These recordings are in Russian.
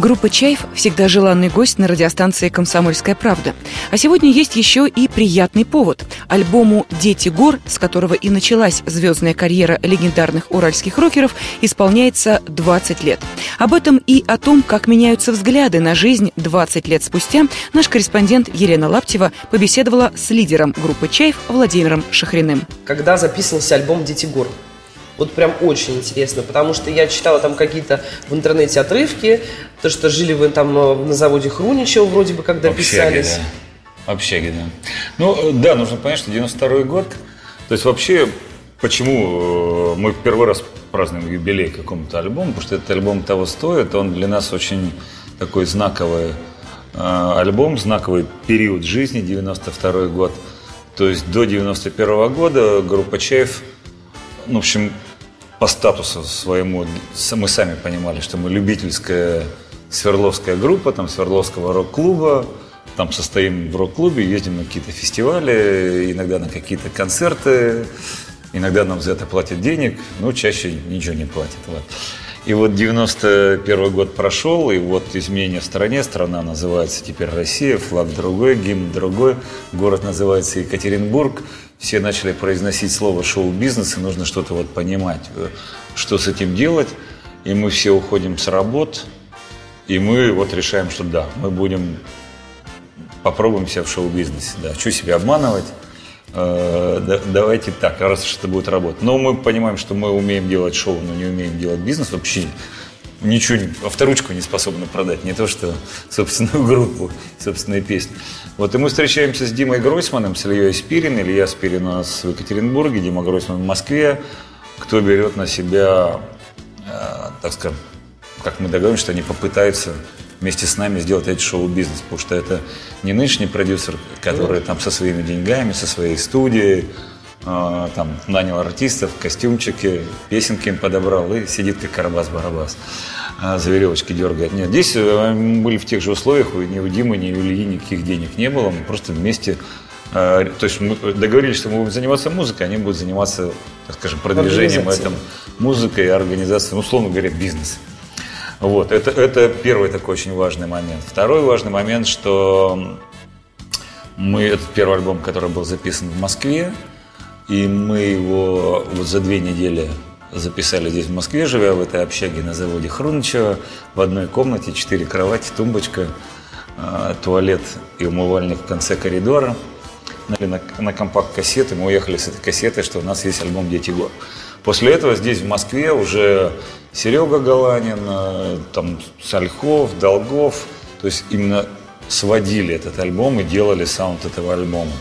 Группа «Чайф» всегда желанный гость на радиостанции «Комсомольская правда». А сегодня есть еще и приятный повод. Альбому «Дети гор», с которого и началась звездная карьера легендарных уральских рокеров, исполняется 20 лет. Об этом и о том, как меняются взгляды на жизнь 20 лет спустя, наш корреспондент Елена Лаптева побеседовала с лидером группы «Чайф» Владимиром Шахриным. Когда записывался альбом «Дети гор»? Вот прям очень интересно, потому что я читала там какие-то в интернете отрывки, то, что жили вы там э, на заводе Хруничева вроде бы, когда Общаги, писались. да. Общаги, да. Ну, э, да, нужно понять, что 92 год, то есть вообще, почему э, мы первый раз празднуем юбилей какому-то альбому, потому что этот альбом того стоит, он для нас очень такой знаковый альбом, знаковый период жизни, 92 год. То есть до 91 года группа Чаев, ну, в общем, по статусу своему, мы сами понимали, что мы любительская Свердловская группа, там Свердловского рок-клуба, там состоим в рок-клубе, ездим на какие-то фестивали, иногда на какие-то концерты, иногда нам за это платят денег, но чаще ничего не платят. Вот. И вот 91 год прошел, и вот изменения в стране, страна называется теперь Россия, флаг другой, гимн другой, город называется Екатеринбург, все начали произносить слово шоу-бизнес, и нужно что-то вот понимать, э, что с этим делать, и мы все уходим с работ, и мы вот решаем, что да, мы будем попробуем себя в шоу-бизнесе. Да, что себя обманывать? Э, да- давайте так, раз уж это будет работать. Но мы понимаем, что мы умеем делать шоу, но не умеем делать бизнес. Вообще ничего, авторучку не способны продать. Не то, что собственную группу, собственные песни. Вот и мы встречаемся с Димой Гройсманом, с Ильей Спирин. Илья Спирин у нас в Екатеринбурге, Дима Гройсман в Москве. Кто берет на себя, э, так скажем, как мы договоримся, что они попытаются вместе с нами сделать этот шоу-бизнес, потому что это не нынешний продюсер, который там со своими деньгами, со своей студией, э, там нанял артистов, костюмчики, песенки им подобрал и сидит как Карабас-Барабас, э, за веревочки дергает. Нет, здесь э, мы были в тех же условиях, ни у Димы, ни у Ильи никаких денег не было, мы просто вместе э, то есть мы договорились, что мы будем заниматься музыкой, они будут заниматься, так скажем, продвижением этом музыкой, организацией, ну, условно говоря, бизнес. Вот, это, это первый такой очень важный момент. Второй важный момент, что мы, это первый альбом, который был записан в Москве, и мы его вот за две недели записали здесь в Москве, живя в этой общаге на заводе Хрунычева, в одной комнате, четыре кровати, тумбочка, э, туалет и умывальник в конце коридора. На, на компакт-кассеты. Мы уехали с этой кассетой, что у нас есть альбом «Дети гор». После этого здесь, в Москве, уже Серега Галанин, э, там Сальхов, Долгов, то есть именно сводили этот альбом и делали саунд этого альбома.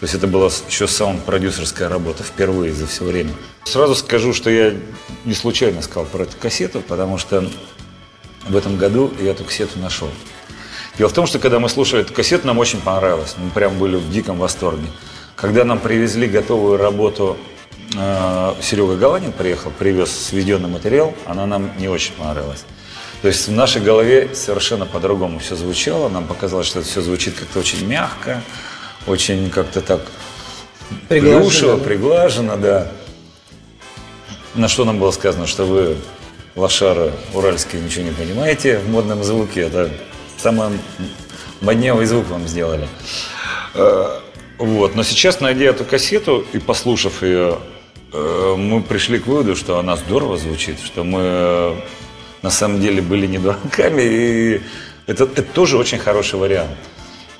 То есть это была еще саунд-продюсерская работа впервые за все время. Сразу скажу, что я не случайно сказал про эту кассету, потому что в этом году я эту кассету нашел. Дело в том, что когда мы слушали эту кассету, нам очень понравилось. Мы прям были в диком восторге. Когда нам привезли готовую работу, Серега Галанин приехал, привез сведенный материал, она нам не очень понравилась. То есть в нашей голове совершенно по-другому все звучало. Нам показалось, что это все звучит как-то очень мягко, очень как-то так Приглажено, плюшево, да. приглажено, да. На что нам было сказано, что вы, лошары уральские, ничего не понимаете в модном звуке. Это самый моднявый звук вам сделали. Э, Вот. Но сейчас, найдя эту кассету и послушав ее, э, мы пришли к выводу, что она здорово звучит, что мы э, на самом деле были не дураками, и это, это тоже очень хороший вариант.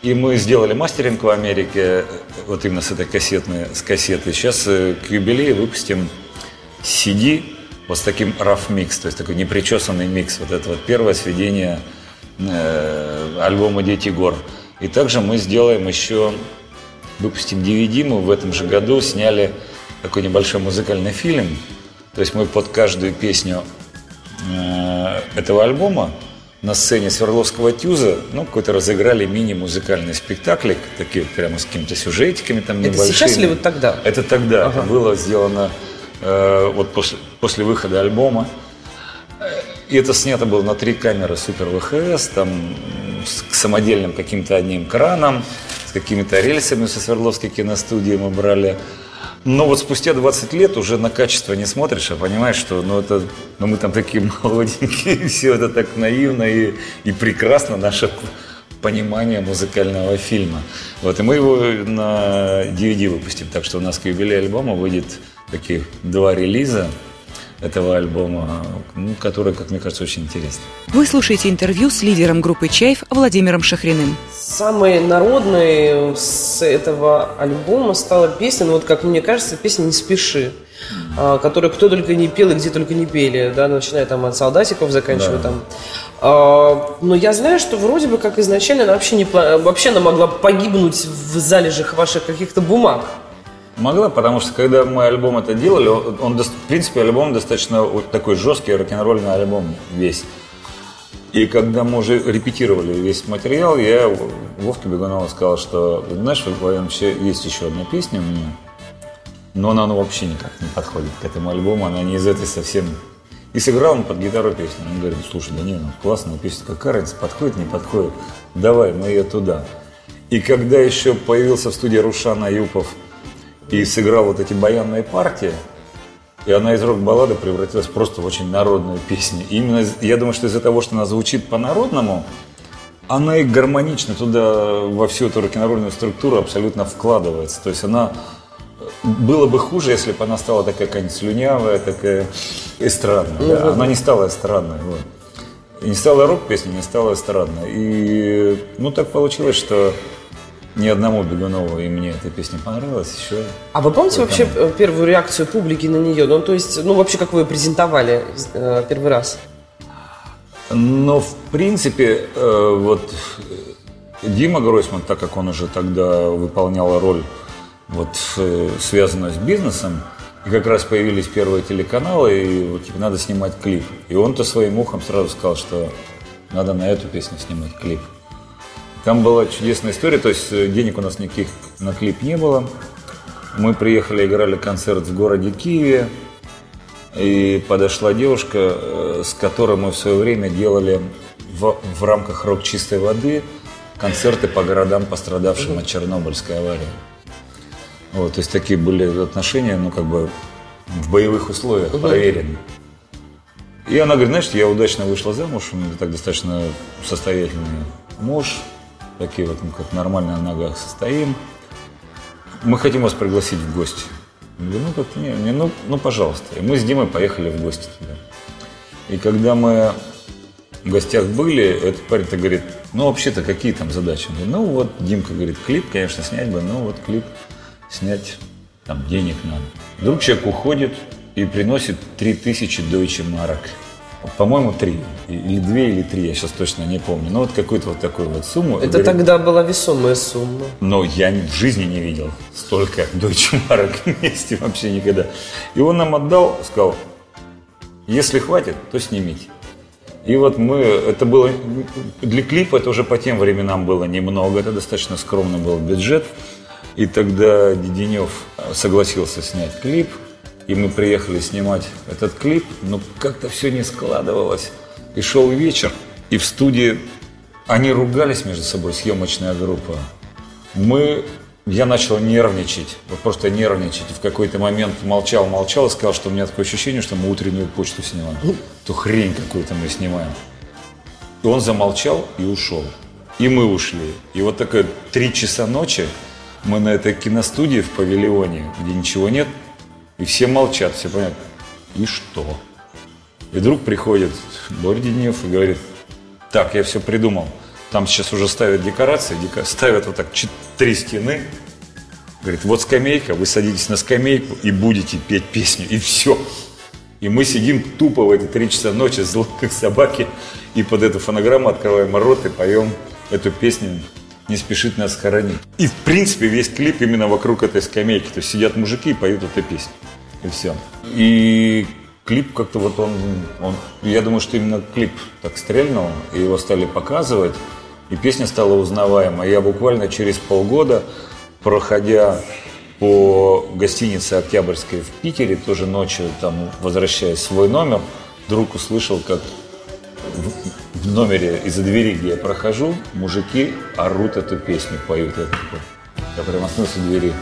И мы сделали мастеринг в Америке, э, вот именно с этой кассетной, с кассеты. Сейчас э, к юбилею выпустим CD вот с таким rough mix, то есть такой непричесанный микс. Вот это вот первое сведение э, альбома «Дети гор». И также мы сделаем еще, выпустим DVD, мы в этом же году сняли такой небольшой музыкальный фильм. То есть мы под каждую песню э, этого альбома на сцене Свердловского Тюза, ну, какой-то разыграли мини-музыкальный спектаклик, такие прямо с какими-то сюжетиками там Это небольшими. сейчас или вот тогда? Это тогда. Это было сделано э, вот после, после выхода альбома. И это снято было на три камеры Супер ВХС, там с самодельным каким-то одним краном, с какими-то рельсами со Свердловской киностудии мы брали. Но вот спустя 20 лет уже на качество не смотришь, а понимаешь, что ну, это, ну, мы там такие молоденькие, все это так наивно и, и прекрасно, наше понимание музыкального фильма. Вот, и мы его на DVD выпустим, так что у нас к юбилею альбома выйдет таких два релиза этого альбома, ну, который, как мне кажется, очень интересный. Вы слушаете интервью с лидером группы «Чаев» Владимиром Шахриным. Самой народной с этого альбома стала песня, ну вот как мне кажется, песня «Не спеши», mm которую кто только не пел и где только не пели, да, начиная там от солдатиков, заканчивая да. там. А, но я знаю, что вроде бы как изначально она вообще, не, вообще она могла погибнуть в залежах ваших каких-то бумаг. Могла, потому что когда мы альбом это делали, он, он в принципе, альбом достаточно такой жесткий рок-н-ролльный альбом весь. И когда мы уже репетировали весь материал, я Вовке Бегунову сказал, что, знаешь, вообще есть еще одна песня у меня, но она ну, вообще никак не подходит к этому альбому, она не из этой совсем. И сыграл он под гитару песню. Он говорит, слушай, да не, ну классная песня, какая разница, подходит, не подходит, давай, мы ее туда. И когда еще появился в студии Рушан Аюпов – и сыграл вот эти баянные партии, и она из рок-баллады превратилась просто в очень народную песню. И именно, я думаю, что из-за того, что она звучит по-народному, она и гармонично туда, во всю эту рок-н-ролльную структуру абсолютно вкладывается. То есть она... Было бы хуже, если бы она стала такая какая-нибудь слюнявая, такая эстрадная. Ну, да? Она не стала эстрадной. Вот. И не стала рок-песней, не стала эстрадной. И ну так получилось, что ни одному Бегунову и мне эта песня понравилась еще. А вы помните вообще там... первую реакцию публики на нее? Ну, то есть, ну, вообще, как вы ее презентовали э, первый раз? Ну, в принципе, э, вот Дима Гройсман, так как он уже тогда выполнял роль, вот, э, связанную с бизнесом, и как раз появились первые телеканалы, и вот типа, надо снимать клип. И он-то своим ухом сразу сказал, что надо на эту песню снимать клип. Там была чудесная история, то есть э, денег у нас никаких на клип не было. Мы приехали, играли концерт в городе Киеве, и подошла девушка, э, с которой мы в свое время делали в, в рамках «Рок чистой воды» концерты по городам, пострадавшим от Чернобыльской аварии. Вот, то есть такие были отношения, ну, как бы в боевых условиях проверены. И она говорит, знаешь, я удачно вышла замуж, у меня так достаточно состоятельный муж, такие вот, мы как нормально на ногах состоим. Мы хотим вас пригласить в гости. Говорю, ну как не, не ну, ну пожалуйста. И мы с Димой поехали в гости туда. И когда мы в гостях были, этот парень-то говорит, ну вообще-то какие там задачи? говорю, ну вот Димка говорит, клип, конечно, снять бы, но вот клип снять там денег надо. Вдруг человек уходит и приносит 3000 дойче марок. По-моему, три. Или две, или три, я сейчас точно не помню. Ну, вот какую-то вот такую вот сумму. Это говорит, тогда была весомая сумма. Но я в жизни не видел столько Mark вместе вообще никогда. И он нам отдал, сказал, если хватит, то снимите. И вот мы, это было, для клипа это уже по тем временам было немного, это достаточно скромный был бюджет. И тогда Деденев согласился снять клип, и мы приехали снимать этот клип, но как-то все не складывалось. И шел вечер, и в студии они ругались между собой, съемочная группа. Мы, я начал нервничать, вот просто нервничать. И в какой-то момент молчал, молчал и сказал, что у меня такое ощущение, что мы утреннюю почту снимаем. Ту хрень какую-то мы снимаем. И он замолчал и ушел. И мы ушли. И вот такое три часа ночи мы на этой киностудии в павильоне, где ничего нет, и все молчат, все понятно. И что? И вдруг приходит Бординев и говорит, так, я все придумал. Там сейчас уже ставят декорации, ставят вот так три стены. Говорит, вот скамейка, вы садитесь на скамейку и будете петь песню, и все. И мы сидим тупо в эти три часа ночи, зло как собаки, и под эту фонограмму открываем рот и поем эту песню «Не спешит нас хоронить». И в принципе весь клип именно вокруг этой скамейки. То есть сидят мужики и поют эту песню и все. И клип как-то вот он, он, я думаю, что именно клип так стрельнул, и его стали показывать, и песня стала узнаваемой. Я буквально через полгода, проходя по гостинице Октябрьской в Питере, тоже ночью, там, возвращаясь в свой номер, вдруг услышал, как в номере из-за двери, где я прохожу, мужики орут эту песню, поют эту. Я прям остановился у двери.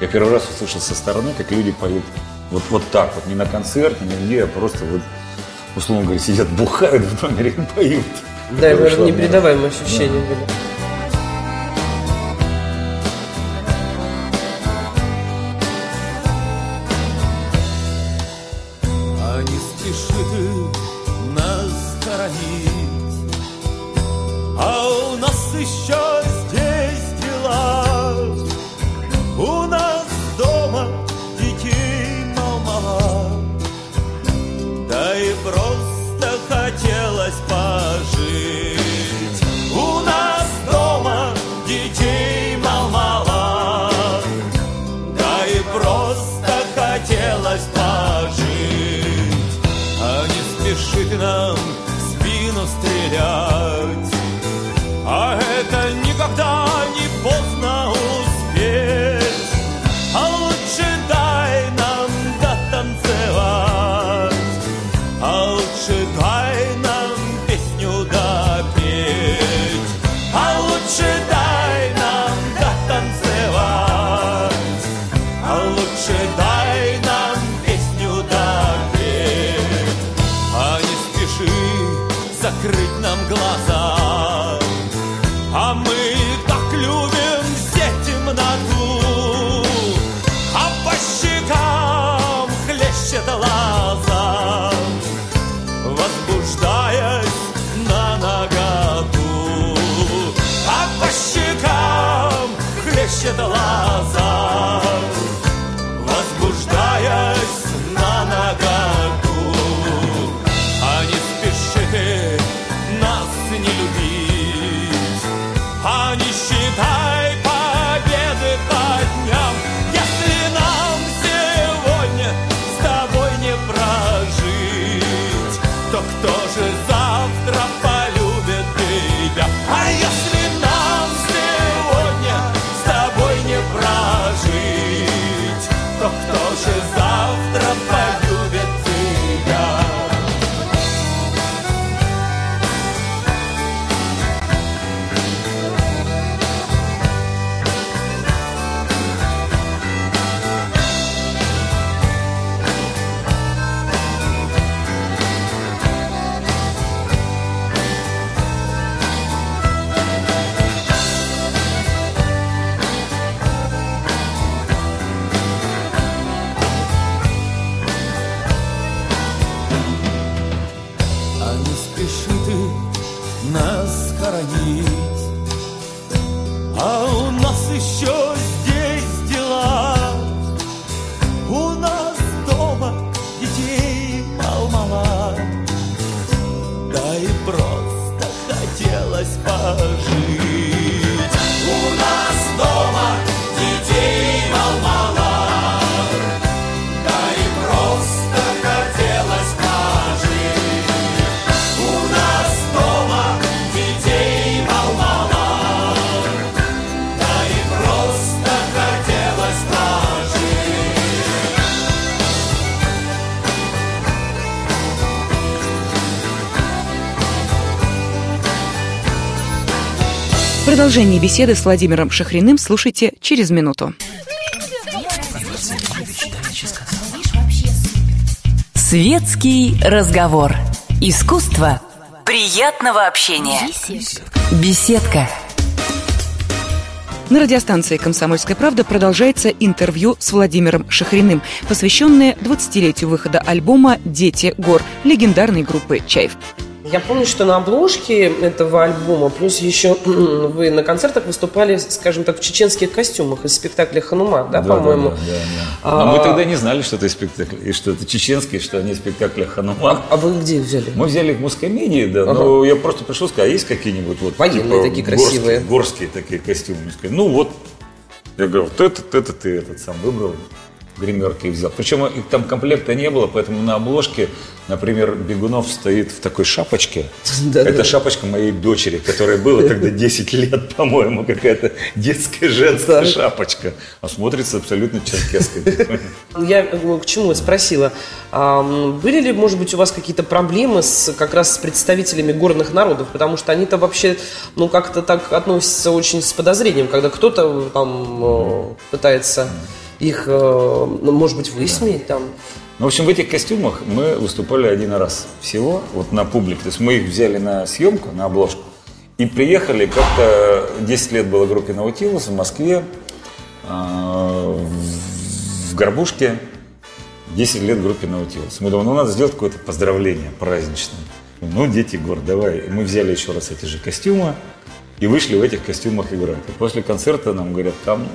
Я первый раз услышал со стороны, как люди поют вот, вот так вот, не на концерте, не где, а просто вот, условно говоря, сидят, бухают в номере и поют. Да, наверное, непередаваемые ощущения да. были. Продолжение беседы с Владимиром Шахриным слушайте через минуту. Светский разговор. Искусство приятного общения. Беседка. На радиостанции «Комсомольская правда» продолжается интервью с Владимиром Шахриным, посвященное 20-летию выхода альбома «Дети гор» легендарной группы «Чайф». Я помню, что на обложке этого альбома, плюс еще вы на концертах выступали, скажем так, в чеченских костюмах из спектакля «Ханума», да, да по-моему? Да, да, да, да. Но а... мы тогда не знали, что это спектакль, и что это чеченский, что они спектакля «Ханума». А, а вы где взяли? Мы взяли их в мускомедии, да, ага. но я просто пришел сказать, а есть какие-нибудь вот... Военные типа, такие красивые. Горские, горские такие костюмы. Ну вот, я говорю, вот этот, этот ты этот сам выбрал. Гримерке взял. Причем их там комплекта не было, поэтому на обложке, например, Бегунов стоит в такой шапочке. Это шапочка моей дочери, которая была тогда 10 лет, по-моему, какая-то детская женская шапочка. А смотрится абсолютно черкесской. Я к чему спросила. Были ли, может быть, у вас какие-то проблемы с, как раз с представителями горных народов? Потому что они-то вообще, ну, как-то так относятся очень с подозрением, когда кто-то там э, пытается их, э, ну, может быть, высмеять там. Ну, в общем, в этих костюмах мы выступали один раз всего, вот на публике. То есть мы их взяли на съемку, на обложку, и приехали как-то, 10 лет было группе Наутилус в Москве, э, в Горбушке, 10 лет группе Наутилус. Мы думали, ну, надо сделать какое-то поздравление праздничное. Ну, дети гор, давай. Мы взяли еще раз эти же костюмы и вышли в этих костюмах играть. И после концерта нам говорят, там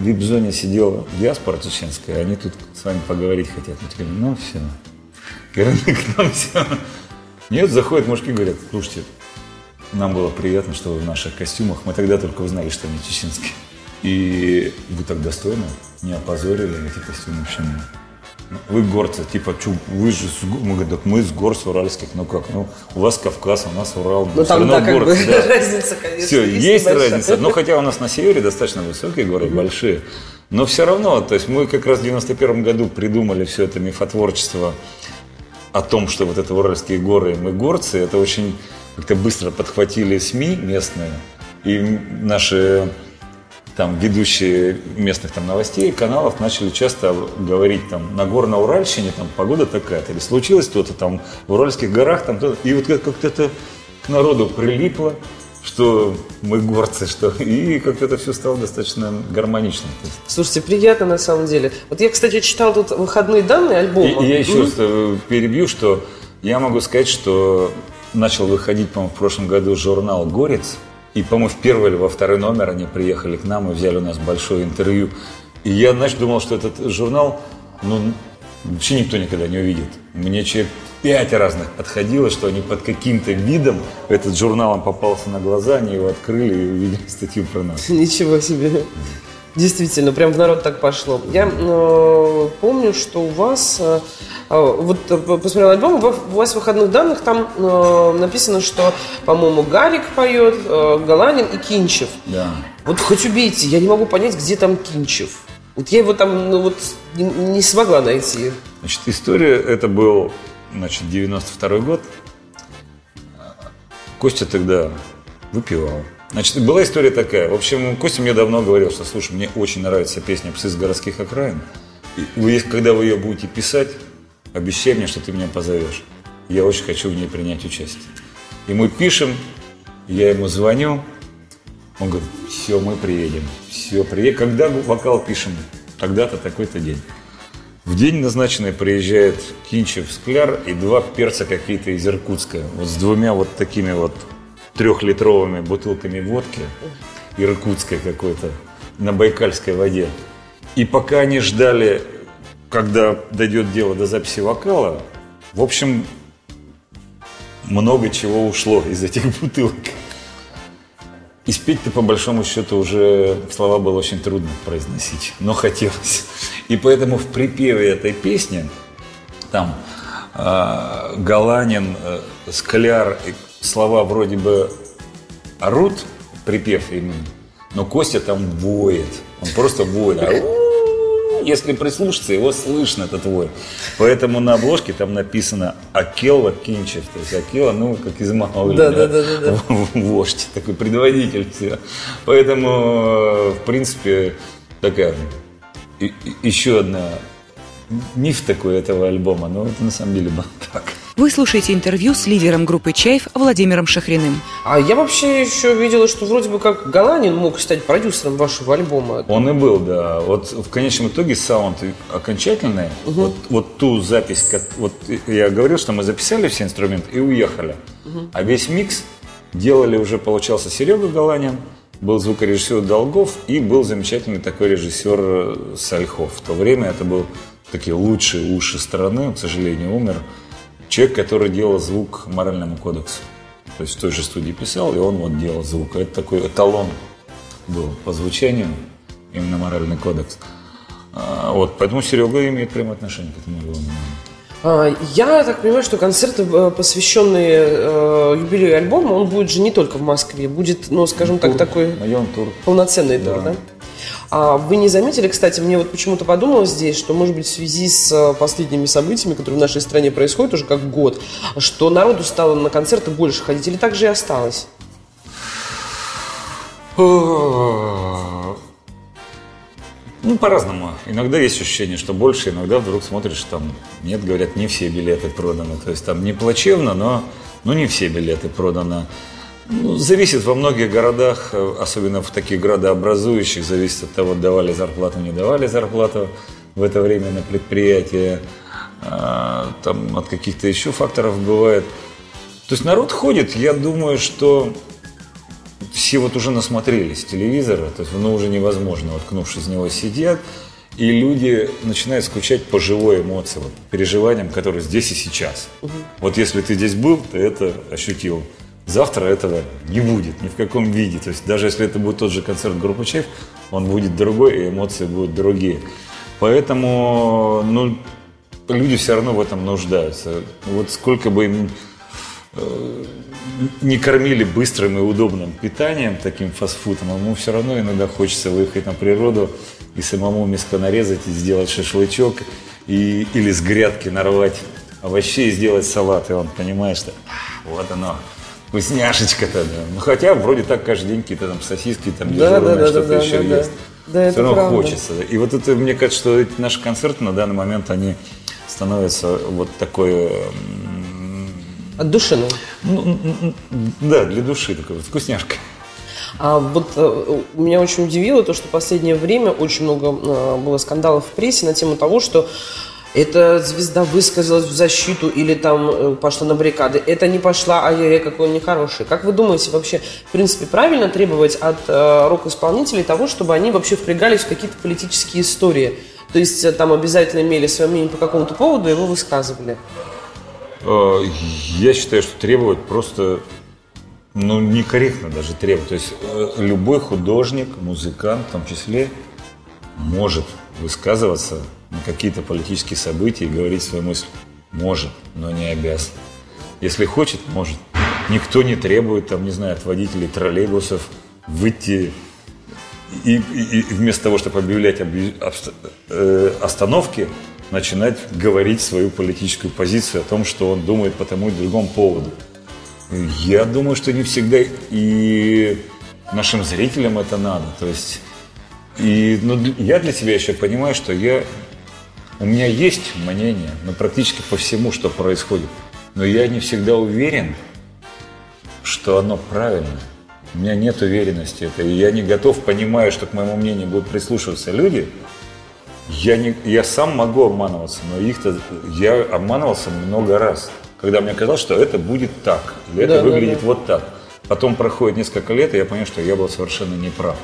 вип-зоне сидела диаспора чеченская, они тут с вами поговорить хотят. Мы говорим, ну все. Говорим, к нам все. Нет, заходят мужики, говорят, слушайте, нам было приятно, что вы в наших костюмах. Мы тогда только узнали, что они чеченские. И вы так достойно не опозорили эти костюмы. Общем, вы горцы, типа, чу, вы же, с, мы говорим, так мы с гор с уральских, ну как, ну, у вас Кавказ, у нас Урал, ну, там, да, горцы, как бы, да. разница, конечно. Все, есть большая. разница, но хотя у нас на севере достаточно высокие горы, большие, но все равно, то есть мы как раз в 91 году придумали все это мифотворчество о том, что вот это Уральские горы, мы горцы, это очень как-то быстро подхватили СМИ местные, и наши там ведущие местных там новостей, каналов начали часто говорить там на Горно-Уральщине там погода такая-то, или случилось что-то там в Уральских горах там, и вот как-то это к народу прилипло, что мы горцы, что и как-то это все стало достаточно гармоничным. Слушайте, приятно на самом деле. Вот я, кстати, читал тут выходные данные альбома. И, и я еще mm-hmm. перебью, что я могу сказать, что начал выходить, по-моему, в прошлом году журнал «Горец», и, по-моему, в первый или во второй номер они приехали к нам и взяли у нас большое интервью. И я, знаешь, думал, что этот журнал, ну, вообще никто никогда не увидит. Мне человек пять разных подходило, что они под каким-то видом этот журналом попался на глаза, они его открыли и увидели статью про нас. Ничего себе. Действительно, прям в народ так пошло. Я э, помню, что у вас, э, э вот э, посмотрел альбом, у вас в выходных данных там э, написано, что, по-моему, Гарик поет, э, Галанин и Кинчев. Да. Вот хоть убейте, я не могу понять, где там Кинчев. Вот я его там ну, вот не, не смогла найти. Значит, история, это был, значит, 92 год. Костя тогда выпивал. Значит, была история такая. В общем, Костя мне давно говорил, что, слушай, мне очень нравится песня «Псы с городских окраин». И вы, когда вы ее будете писать, обещай мне, что ты меня позовешь. Я очень хочу в ней принять участие. И мы пишем, я ему звоню, он говорит, все, мы приедем. Все, приедем. Когда вокал пишем? Тогда-то, такой-то день. В день назначенный приезжает Кинчев Скляр и два перца какие-то из Иркутска. Вот с двумя вот такими вот трехлитровыми бутылками водки, иркутской какой-то, на Байкальской воде. И пока они ждали, когда дойдет дело до записи вокала, в общем, много чего ушло из этих бутылок. И спеть-то, по большому счету, уже слова было очень трудно произносить, но хотелось. И поэтому в припеве этой песни, там, э, Галанин, э, Скляр слова вроде бы орут, припев именно, но Костя там воет. Он просто воет. А если прислушаться, его слышно, этот вой. Поэтому на обложке там написано Акелла Кинчев. То есть Акелла, ну, как из Маугли. Да, да, да, да, да. Вождь, такой предводитель. Все. Поэтому, в принципе, такая еще одна миф такой этого альбома, но это на самом деле было так. Вы слушаете интервью с лидером группы «Чайф» Владимиром Шахриным. А я вообще еще видела, что вроде бы как Галанин мог стать продюсером вашего альбома. Он и был, да. Вот в конечном итоге саунд окончательный. Угу. Вот, вот ту запись, как, вот я говорил, что мы записали все инструменты и уехали. Угу. А весь микс делали уже, получался, Серега Галанин, был звукорежиссер Долгов и был замечательный такой режиссер Сальхов. В то время это был такие лучшие уши страны, он, к сожалению, умер человек, который делал звук моральному кодексу. То есть в той же студии писал, и он вот делал звук. Это такой эталон был по звучанию, именно моральный кодекс. А, вот, поэтому Серега имеет прямое отношение к этому альбому. А, я так понимаю, что концерты, э, посвященные э, юбилею альбома, он будет же не только в Москве, будет, ну, скажем тур, так, такой тур. полноценный да. тур, да? А вы не заметили, кстати, мне вот почему-то подумалось здесь, что, может быть, в связи с э, последними событиями, которые в нашей стране происходят уже как год, что народу стало на концерты больше ходить, или так же и осталось? Ну, по-разному. Иногда есть ощущение, что больше, иногда вдруг смотришь, там, нет, говорят, не все билеты проданы. То есть там не плачевно, но, но не все билеты проданы. Ну, зависит во многих городах, особенно в таких градообразующих, зависит от того, давали зарплату, не давали зарплату в это время на предприятие. А, там от каких-то еще факторов бывает. То есть народ ходит, я думаю, что все вот уже насмотрелись телевизора, то есть ну уже невозможно, воткнувшись в него сидят, и люди начинают скучать по живой эмоции, вот, переживаниям, которые здесь и сейчас. Угу. Вот если ты здесь был, ты это ощутил. Завтра этого не будет ни в каком виде. То есть даже если это будет тот же концерт группы Чайф, он будет другой, и эмоции будут другие. Поэтому ну, люди все равно в этом нуждаются. Вот сколько бы им э, не кормили быстрым и удобным питанием, таким фастфудом, ему все равно иногда хочется выехать на природу и самому мяско нарезать и сделать шашлычок, и, или с грядки нарвать овощей и сделать салат. И он понимает, что вот оно, вкусняшечка-то. Да. Ну, хотя вроде так каждый день какие-то там сосиски, там да, да, да, что-то да, еще да, есть. Да, Все равно правда. хочется. И вот это, мне кажется, что эти наши концерты на данный момент, они становятся вот такой от души, ну? ну да, для души такой вкусняшка. А вот э, меня очень удивило то, что в последнее время очень много э, было скандалов в прессе на тему того, что эта звезда высказалась в защиту или там э, пошла на баррикады. Это не пошла, а я какой он нехороший. Как вы думаете, вообще, в принципе, правильно требовать от э, рок-исполнителей того, чтобы они вообще впрягались в какие-то политические истории? То есть э, там обязательно имели свое мнение по какому-то поводу и его высказывали? Э, я считаю, что требовать просто ну, некорректно даже требовать. То есть любой художник, музыкант в том числе, может высказываться на какие-то политические события и говорить свою мысль. Может, но не обязан. Если хочет, может. Никто не требует, там, не знаю, от водителей троллейбусов выйти и, и, и вместо того, чтобы объявлять объ... Э, остановки, начинать говорить свою политическую позицию о том, что он думает по тому и другому поводу. Я думаю, что не всегда и нашим зрителям это надо. То есть, и, ну, я для себя еще понимаю, что я, у меня есть мнение, ну, практически по всему, что происходит. Но я не всегда уверен, что оно правильно. У меня нет уверенности это. И я не готов, понимая, что к моему мнению будут прислушиваться люди, я, не, я сам могу обманываться, но их-то я обманывался много раз, когда мне казалось, что это будет так, или это да, выглядит да. вот так. Потом проходит несколько лет, и я понял, что я был совершенно неправ.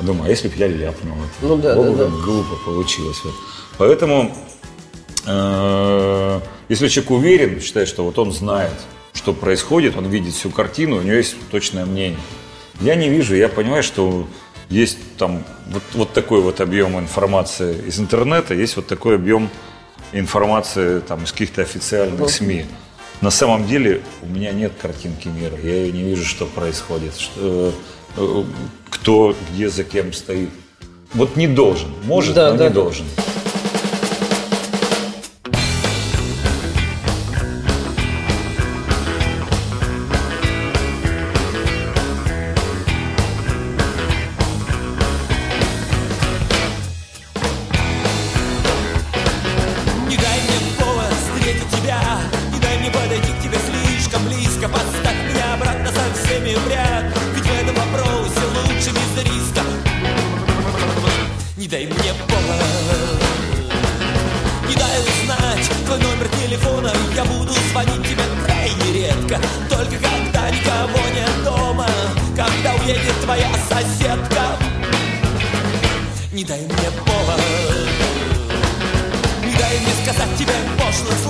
А думаю, а если бы я ляпнул? Ну да, Богу, да, да. глупо получилось. Вот. Поэтому, э, если человек уверен, считает, что вот он знает, что происходит, он видит всю картину, у него есть точное мнение. Я не вижу, я понимаю, что есть там вот, вот такой вот объем информации из интернета, есть вот такой объем информации там, из каких-то официальных СМИ. На самом деле у меня нет картинки мира, я не вижу, что происходит, что, кто где за кем стоит. Вот не должен, может, да, но да, не да. должен.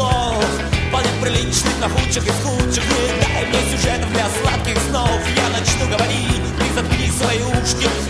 Не дай мне повод